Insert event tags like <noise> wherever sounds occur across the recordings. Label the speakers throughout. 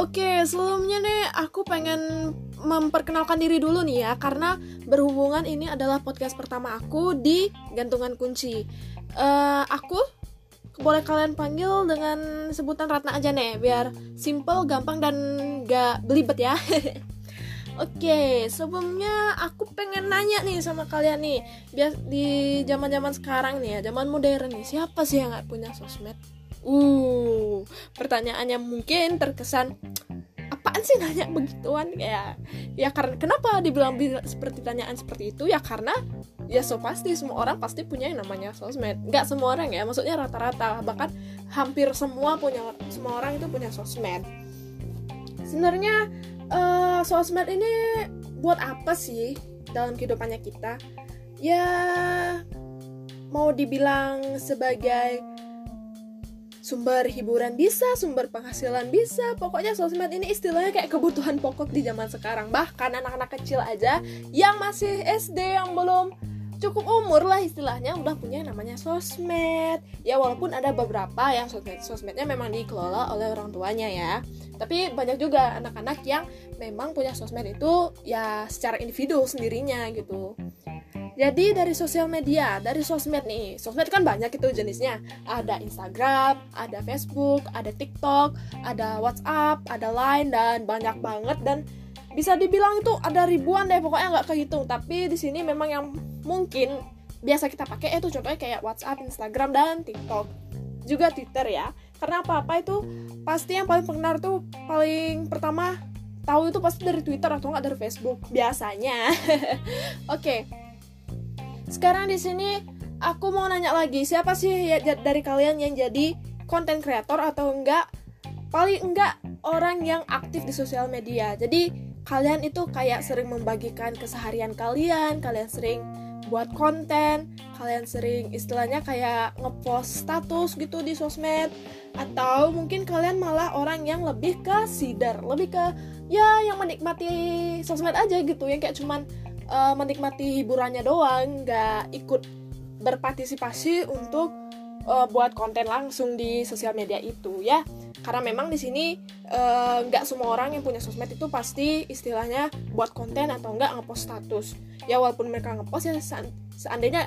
Speaker 1: Oke, sebelumnya nih aku pengen memperkenalkan diri dulu nih ya Karena berhubungan ini adalah podcast pertama aku di Gantungan Kunci uh, Aku boleh kalian panggil dengan sebutan Ratna aja nih Biar simple, gampang, dan gak belibet ya <laughs> Oke, sebelumnya aku pengen nanya nih sama kalian nih Biar di zaman zaman sekarang nih ya, zaman modern nih Siapa sih yang gak punya sosmed? Uh, pertanyaannya mungkin terkesan apaan sih nanya begituan? Ya ya karena kenapa dibilang seperti tanyaan seperti itu? Ya karena ya so pasti semua orang pasti punya yang namanya sosmed. Nggak semua orang ya maksudnya rata-rata. Bahkan hampir semua punya semua orang itu punya sosmed. Sebenarnya uh, sosmed ini buat apa sih dalam kehidupannya kita? Ya mau dibilang sebagai sumber hiburan bisa, sumber penghasilan bisa. Pokoknya sosmed ini istilahnya kayak kebutuhan pokok di zaman sekarang. Bahkan anak-anak kecil aja yang masih SD yang belum cukup umur lah istilahnya udah punya namanya sosmed. Ya walaupun ada beberapa yang sosmed sosmednya memang dikelola oleh orang tuanya ya. Tapi banyak juga anak-anak yang memang punya sosmed itu ya secara individu sendirinya gitu. Jadi dari sosial media, dari sosmed nih, sosmed kan banyak itu jenisnya. Ada Instagram, ada Facebook, ada TikTok, ada WhatsApp, ada Line dan banyak banget dan bisa dibilang itu ada ribuan deh pokoknya nggak kehitung. Tapi di sini memang yang mungkin biasa kita pakai itu contohnya kayak WhatsApp, Instagram dan TikTok. Juga Twitter ya. Karena apa-apa itu pasti yang paling pengenal tuh paling pertama tahu itu pasti dari Twitter atau nggak dari Facebook biasanya. <laughs> Oke. okay sekarang di sini aku mau nanya lagi, siapa sih ya, dari kalian yang jadi konten kreator atau enggak? Paling enggak orang yang aktif di sosial media. Jadi kalian itu kayak sering membagikan keseharian kalian, kalian sering buat konten, kalian sering istilahnya kayak ngepost status gitu di sosmed atau mungkin kalian malah orang yang lebih ke sider, lebih ke ya yang menikmati sosmed aja gitu, yang kayak cuman uh, menikmati hiburannya doang nggak ikut berpartisipasi untuk uh, buat konten langsung di sosial media itu ya. Karena memang di sini eh, nggak uh, semua orang yang punya sosmed itu pasti istilahnya buat konten atau nggak ngepost status. Ya walaupun mereka ngepost ya seandainya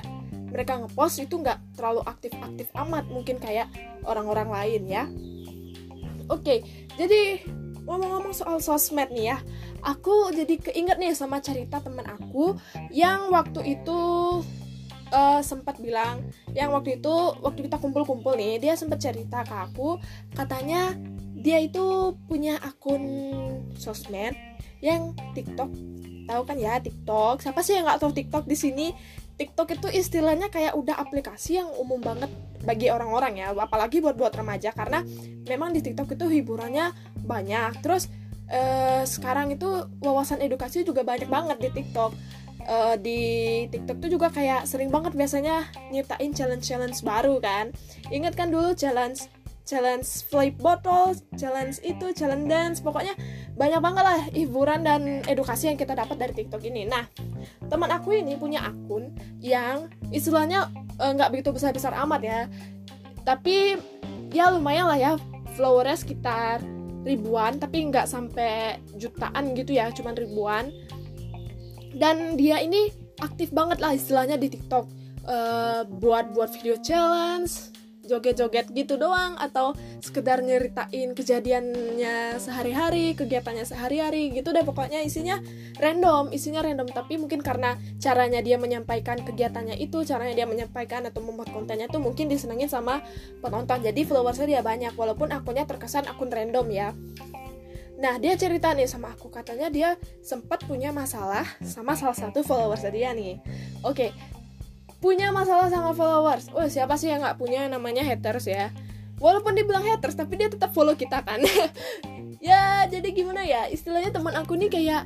Speaker 1: mereka ngepost itu nggak terlalu aktif-aktif amat mungkin kayak orang-orang lain ya. Oke jadi ngomong-ngomong soal sosmed nih ya aku jadi keinget nih sama cerita teman aku yang waktu itu uh, sempat bilang yang waktu itu waktu kita kumpul-kumpul nih dia sempat cerita ke aku katanya dia itu punya akun sosmed yang TikTok. Tahu kan ya TikTok? Siapa sih yang nggak tahu TikTok di sini TikTok itu istilahnya kayak udah aplikasi yang umum banget bagi orang-orang ya apalagi buat buat remaja karena memang di TikTok itu hiburannya banyak terus uh, sekarang itu wawasan edukasi juga banyak banget di TikTok. Uh, di TikTok tuh juga kayak sering banget biasanya nyiptain challenge-challenge baru kan. Ingat kan dulu challenge challenge flip bottle, challenge itu, challenge dance, pokoknya banyak banget lah hiburan dan edukasi yang kita dapat dari TikTok ini. Nah, teman aku ini punya akun yang istilahnya eh, nggak uh, begitu besar-besar amat ya, tapi ya lumayan lah ya, followersnya sekitar ribuan tapi nggak sampai jutaan gitu ya cuman ribuan dan dia ini aktif banget lah istilahnya di TikTok uh, buat buat video challenge joget-joget gitu doang atau sekedar nyeritain kejadiannya sehari-hari, kegiatannya sehari-hari gitu deh pokoknya isinya random, isinya random tapi mungkin karena caranya dia menyampaikan kegiatannya itu, caranya dia menyampaikan atau membuat kontennya tuh mungkin disenengin sama penonton. Jadi followersnya dia banyak walaupun akunnya terkesan akun random ya. Nah, dia cerita nih sama aku, katanya dia sempat punya masalah sama salah satu followers dia nih. Oke, punya masalah sama followers. Wah, siapa sih yang nggak punya namanya haters ya? Walaupun dibilang haters, tapi dia tetap follow kita kan. <laughs> ya, jadi gimana ya? Istilahnya teman aku nih kayak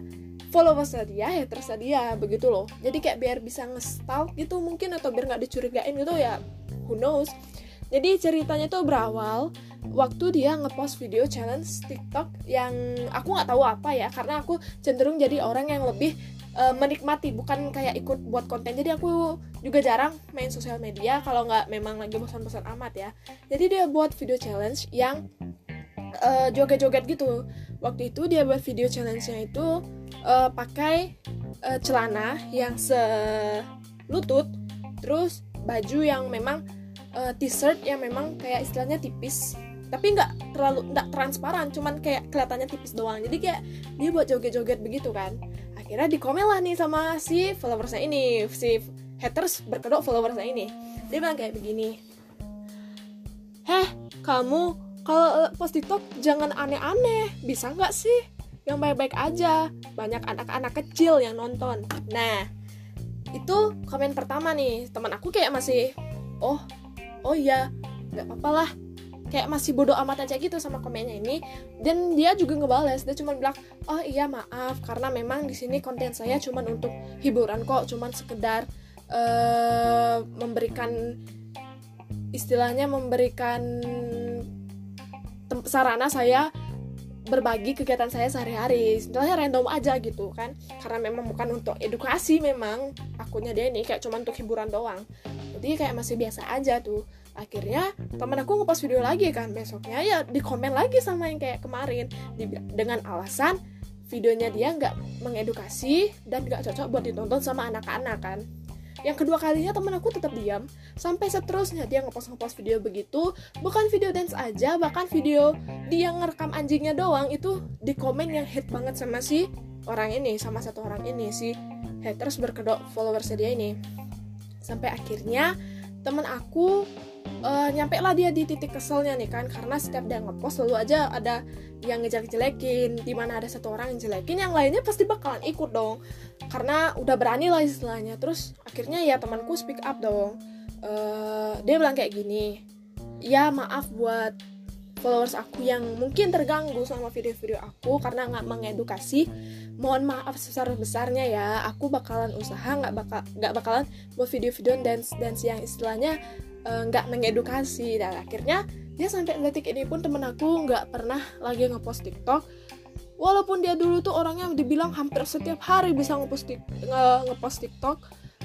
Speaker 1: followers dia, haters dia, begitu loh. Jadi kayak biar bisa ngestalk gitu mungkin atau biar nggak dicurigain gitu ya, who knows. Jadi ceritanya tuh berawal waktu dia ngepost video challenge TikTok yang aku nggak tahu apa ya karena aku cenderung jadi orang yang lebih uh, menikmati bukan kayak ikut buat konten. Jadi aku juga jarang main sosial media kalau nggak memang lagi bosan-bosan amat ya. Jadi dia buat video challenge yang uh, joget-joget gitu. Waktu itu dia buat video challenge-nya itu uh, pakai uh, celana yang selutut terus baju yang memang uh, t-shirt yang memang kayak istilahnya tipis. Tapi nggak terlalu nggak transparan cuman kayak kelihatannya tipis doang. Jadi kayak dia buat joget-joget begitu kan akhirnya dikomen lah nih sama si followersnya ini. Si haters berkedok followersnya ini. Dia bilang kayak begini. Heh kamu kalau post tiktok jangan aneh-aneh. Bisa nggak sih yang baik-baik aja? Banyak anak-anak kecil yang nonton. Nah itu komen pertama nih. Teman aku kayak masih oh oh iya nggak apa-apa lah kayak masih bodoh amat aja gitu sama komennya ini. Dan dia juga ngebales dia cuma bilang oh iya maaf karena memang di sini konten saya cuma untuk hiburan kok cuma sekedar uh, memberikan istilahnya memberikan sarana saya berbagi kegiatan saya sehari-hari. Istilahnya random aja gitu kan karena memang bukan untuk edukasi memang akunnya dia ini kayak cuma untuk hiburan doang. Jadi kayak masih biasa aja tuh akhirnya temen aku ngepost video lagi kan besoknya ya di komen lagi sama yang kayak kemarin. Dengan alasan videonya dia nggak mengedukasi dan nggak cocok buat ditonton sama anak-anak kan. Yang kedua kalinya temen aku tetap diam. Sampai seterusnya dia ngepost ngepost video begitu. Bukan video dance aja bahkan video dia ngerekam anjingnya doang itu di komen yang hate banget sama si orang ini sama satu orang ini si haters berkedok followers dia ini. Sampai akhirnya temen aku uh, nyampe lah dia di titik keselnya nih kan karena setiap dia ngepost selalu aja ada yang ngejelek-jelekin di mana ada satu orang yang jelekin yang lainnya pasti bakalan ikut dong. Karena udah berani lah istilahnya. Terus akhirnya ya temanku speak up dong. Uh, dia bilang kayak gini ya maaf buat followers aku yang mungkin terganggu sama video-video aku karena nggak mengedukasi. Mohon maaf sebesar besarnya ya aku bakalan usaha nggak bakal nggak bakalan buat video-video dance dance yang istilahnya Eh, nggak uh, mengedukasi dan akhirnya dia sampai detik ini pun temen aku nggak pernah lagi ngepost TikTok walaupun dia dulu tuh orangnya dibilang hampir setiap hari bisa ngepost nge ngepost TikTok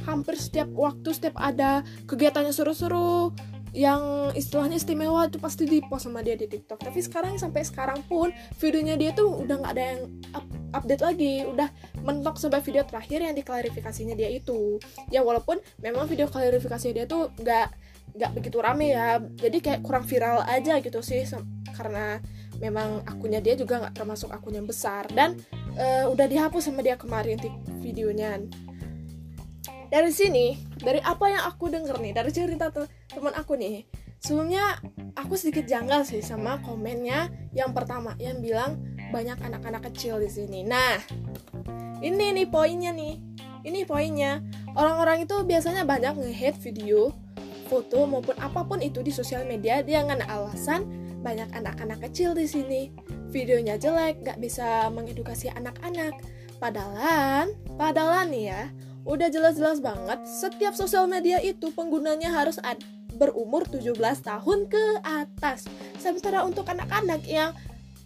Speaker 1: hampir setiap waktu setiap ada kegiatannya seru-seru yang istilahnya istimewa itu pasti di post sama dia di TikTok. Tapi sekarang sampai sekarang pun videonya dia tuh udah nggak ada yang up, update lagi, udah mentok sampai video terakhir yang diklarifikasinya dia itu. Ya walaupun memang video klarifikasi dia tuh nggak nggak begitu rame ya. Jadi kayak kurang viral aja gitu sih karena memang akunnya dia juga nggak termasuk akun yang besar. Dan uh, udah dihapus sama dia kemarin di videonya. Dari sini dari apa yang aku denger nih dari cerita teman aku nih sebelumnya aku sedikit janggal sih sama komennya yang pertama yang bilang banyak anak-anak kecil di sini. Nah ini nih poinnya nih. Ini poinnya orang-orang itu biasanya banyak nge-hate video foto maupun apa pun itu di sosial media dengan alasan banyak anak-anak kecil di sini. Videonya jelek, gak bisa mengedukasi anak-anak. Padahal, padahal nih ya, udah jelas-jelas banget setiap sosial media itu penggunanya harus berumur 17 tahun ke atas. Sementara untuk anak-anak yang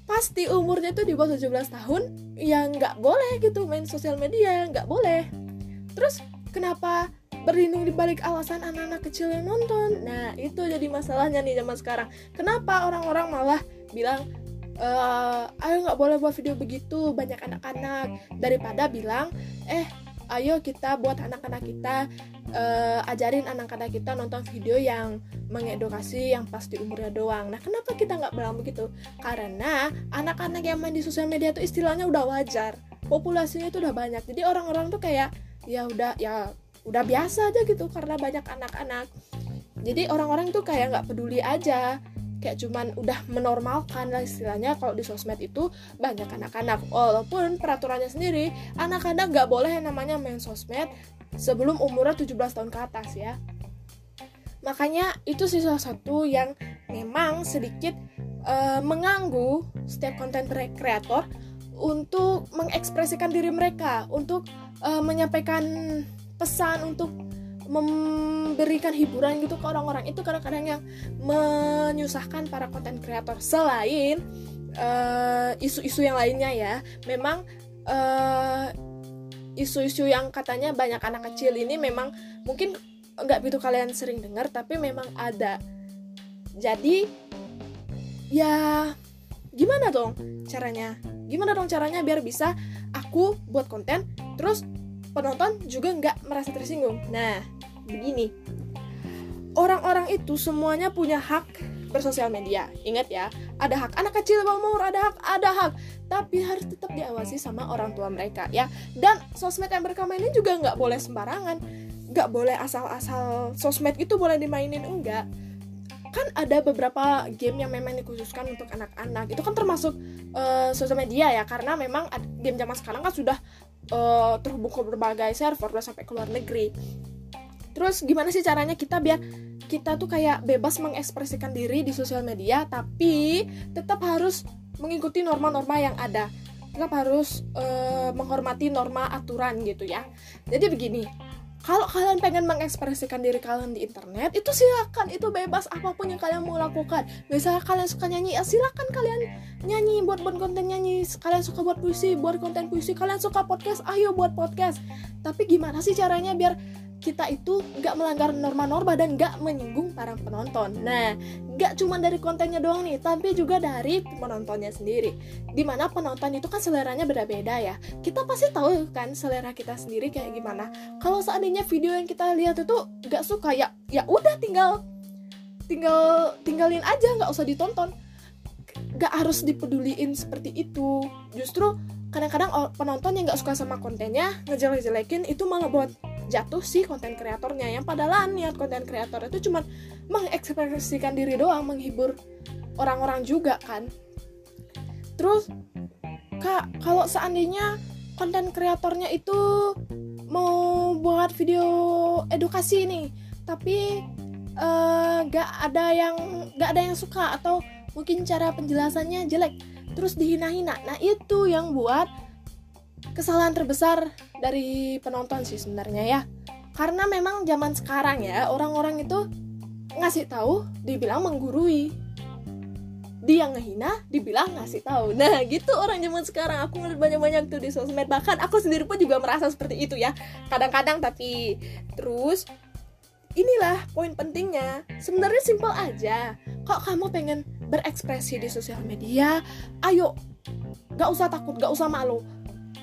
Speaker 1: pasti umurnya itu di bawah 17 tahun, yang nggak boleh gitu main sosial media, nggak boleh. Terus kenapa berlindung di balik alasan anak-anak kecil yang nonton. Nah, itu jadi masalahnya nih zaman sekarang. Kenapa orang-orang malah bilang e, ayo nggak boleh buat video begitu banyak anak-anak daripada bilang eh ayo kita buat anak-anak kita uh, ajarin anak-anak kita nonton video yang mengedukasi yang pasti umurnya doang. Nah, kenapa kita nggak bilang begitu? Karena anak-anak yang main di sosial media itu istilahnya udah wajar, populasinya itu udah banyak. Jadi orang-orang tuh kayak ya udah ya udah biasa aja gitu karena banyak anak-anak. Jadi orang-orang tuh kayak nggak peduli aja kayak cuman udah menormalkan lah istilahnya. Kalau di sosmed itu banyak anak-anak. Walaupun peraturannya sendiri anak-anak nggak boleh yang namanya main sosmed sebelum umurnya 17 tahun ke atas ya. Makanya itu sih salah satu yang memang sedikit uh, mengganggu setiap konten kreator untuk mengekspresikan diri mereka untuk uh, menyampaikan pesan untuk memberikan hiburan gitu ke orang-orang itu kadang-kadang yang menyusahkan para konten kreator selain eh, isu-isu uh, yang lainnya ya memang uh, isu-isu yang katanya banyak anak kecil ini memang mungkin nggak begitu kalian sering dengar tapi memang ada. Jadi ya gimana dong caranya? Gimana dong caranya biar bisa aku buat konten terus penonton juga nggak merasa tersinggung. Nah begini. Orang-orang itu semuanya punya hak bersosial media. Ingat ya ada hak anak kecil bawah umur ada hak ada hak. Tapi harus tetap diawasi sama orang tua mereka ya. Dan sosmed yang mereka mainin juga nggak boleh sembarangan. Nggak boleh asal-asal sosmed itu boleh dimainin enggak. Kan ada beberapa game yang memang dikhususkan untuk anak-anak. Itu kan termasuk uh, sosial media ya karena memang game zaman sekarang kan sudah uh, terhubung ke berbagai server udah sampai ke luar negeri. Terus gimana sih caranya kita biar kita tuh kayak bebas mengekspresikan diri di sosial media tapi tetap harus mengikuti norma-norma yang ada. Tetap harus uh, menghormati norma aturan gitu ya. Jadi begini kalau kalian pengen mengekspresikan diri kalian di internet itu silakan. Itu bebas apa pun yang kalian mau lakukan. Misalnya kalian suka nyanyi ya silakan kalian nyanyi buat buat konten nyanyi. Kalian suka buat puisi buat konten puisi. Kalian suka podcast ayo buat podcast. Tapi gimana sih caranya biar kita itu nggak melanggar norma-norma dan nggak menyinggung para penonton. Nah, nggak cuma dari kontennya doang nih, tapi juga dari penontonnya sendiri. Di mana penonton itu kan seleranya beda-beda ya. Kita pasti tahu kan selera kita sendiri kayak gimana. Kalau seandainya video yang kita lihat itu nggak suka ya, ya udah tinggal tinggal tinggalin aja, nggak usah ditonton. Nggak harus dipeduliin seperti itu. Justru kadang-kadang penonton yang nggak suka sama kontennya ngejelek-jelekin itu malah buat jatuh sih konten kreatornya. Yang padahal niat konten kreator itu cuma mengekspresikan diri doang menghibur orang-orang juga kan. Terus kak kalau seandainya konten kreatornya itu mau buat video edukasi nih tapi uh, gak ada yang gak ada yang suka atau mungkin cara penjelasannya jelek terus dihina-hina. Nah itu yang buat kesalahan terbesar dari penonton sih sebenarnya ya. Karena memang zaman sekarang ya orang-orang itu ngasih tahu dibilang menggurui. Dia ngehina dibilang ngasih tahu. Nah gitu orang zaman sekarang. Aku ngeliat banyak-banyak tuh di sosmed. Bahkan aku sendiri pun juga merasa seperti itu ya. Kadang-kadang tapi terus inilah poin pentingnya. Sebenarnya simpel aja. Kok kamu pengen berekspresi di sosial media? Ayo gak usah takut gak usah malu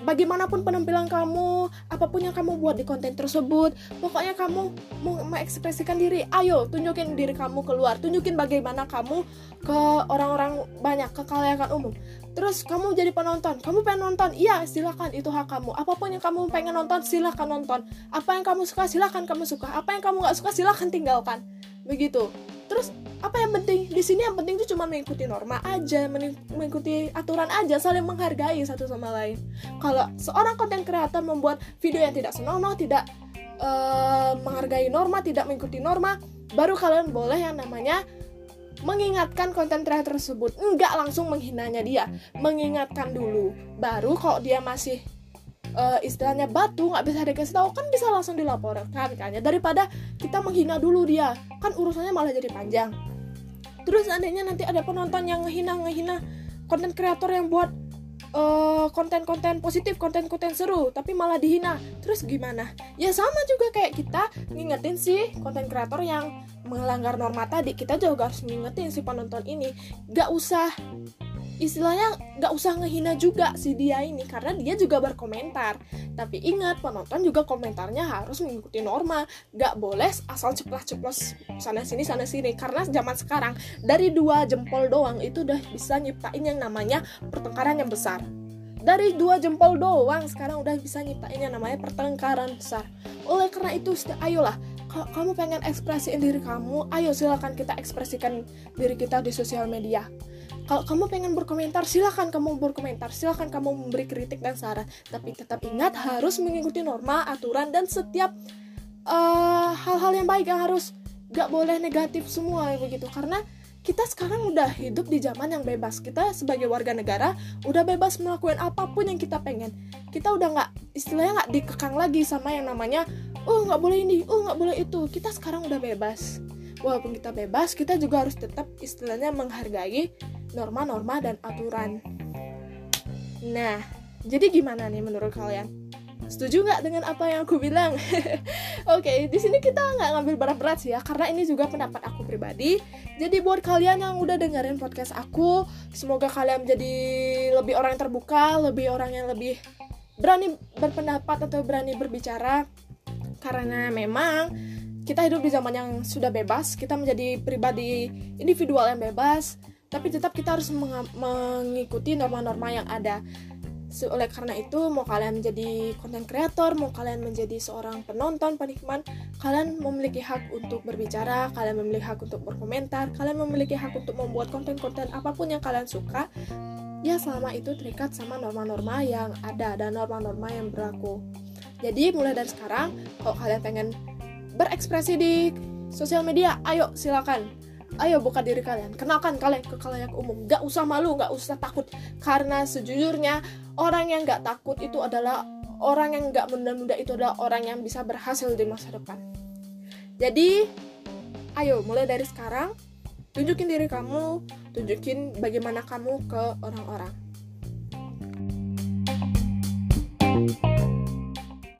Speaker 1: bagaimanapun penampilan kamu, apa pun yang kamu buat di konten tersebut, pokoknya kamu mau mengekspresikan diri, ayo tunjukin diri kamu keluar, tunjukin bagaimana kamu ke orang-orang banyak, ke kalayakan umum. Terus kamu jadi penonton, kamu pengen nonton, iya silakan itu hak kamu. Apa pun yang kamu pengen nonton, silakan nonton. Apa yang kamu suka, silakan kamu suka. Apa yang kamu nggak suka, silakan tinggalkan. Begitu. Terus apa yang penting? Di sini yang penting itu cuma mengikuti norma aja mengikuti aturan aja saling menghargai satu sama lain. Kalau seorang konten kreator membuat video yang tidak senonoh tidak uh, menghargai norma tidak mengikuti norma baru kalian boleh yang namanya mengingatkan konten kreator tersebut. Enggak langsung menghinanya dia mengingatkan dulu. Baru kalau dia masih uh, istilahnya batu nggak bisa dikasih tahu kan bisa langsung dilaporkan kan ya daripada kita menghina dulu dia kan urusannya malah jadi panjang terus seandainya nanti ada penonton yang ngehina ngehina konten kreator yang buat konten konten-konten positif, konten-konten seru, tapi malah dihina. Terus gimana? Ya sama juga kayak kita ngingetin sih konten kreator yang melanggar norma tadi. Kita juga harus ngingetin si penonton ini. Gak usah istilahnya nggak usah ngehina juga si dia ini karena dia juga berkomentar. Tapi ingat penonton juga komentarnya harus mengikuti norma. Nggak boleh asal ceplos-ceplos sana sini sana sini. Karena zaman sekarang dari dua jempol doang itu udah bisa nyiptain yang namanya pertengkaran yang besar. Dari dua jempol doang sekarang udah bisa nyiptain yang namanya pertengkaran besar. Oleh karena itu ayolah kalau kamu pengen ekspresiin diri kamu ayo silakan kita ekspresikan diri kita di sosial media kalau kamu pengen berkomentar silahkan kamu berkomentar. Silahkan kamu memberi kritik dan saran. Tapi tetap ingat harus mengikuti norma aturan dan setiap eh, hal-hal uh, yang baik yang harus gak boleh negatif semua begitu. Karena kita sekarang udah hidup di zaman yang bebas. Kita sebagai warga negara udah bebas melakukan apa pun yang kita pengen. Kita udah nggak istilahnya nggak dikekang lagi sama yang namanya oh nggak boleh ini oh nggak boleh itu. Kita sekarang udah bebas. Walaupun kita bebas kita juga harus tetap istilahnya menghargai norma-norma dan aturan. Nah, jadi gimana nih menurut kalian? Setuju nggak dengan apa yang aku bilang? <laughs> Oke, okay, di sini kita nggak ngambil berat-berat sih ya, karena ini juga pendapat aku pribadi. Jadi buat kalian yang udah dengerin podcast aku, semoga kalian menjadi lebih orang yang terbuka, lebih orang yang lebih berani berpendapat atau berani berbicara. Karena memang kita hidup di zaman yang sudah bebas, kita menjadi pribadi individual yang bebas, tapi tetap kita harus mengikuti norma-norma yang ada. Oleh karena itu mau kalian menjadi konten kreator mau kalian menjadi seorang penonton penikmat kalian memiliki hak untuk berbicara kalian memiliki hak untuk berkomentar kalian memiliki hak untuk membuat konten-konten apa pun yang kalian suka ya selama itu terikat sama norma-norma yang ada dan norma-norma yang berlaku. Jadi mulai dari sekarang kalau kalian pengen berekspresi di sosial media ayo silakan ayo buka diri kalian. Kenalkan kalian ke kalayak umum. Gak usah malu gak usah takut. Karena sejujurnya orang yang gak takut itu adalah orang yang gak menunda-nunda itu adalah orang yang bisa berhasil di masa depan. Jadi ayo mulai dari sekarang tunjukin diri kamu tunjukin bagaimana kamu ke orang-orang